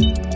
you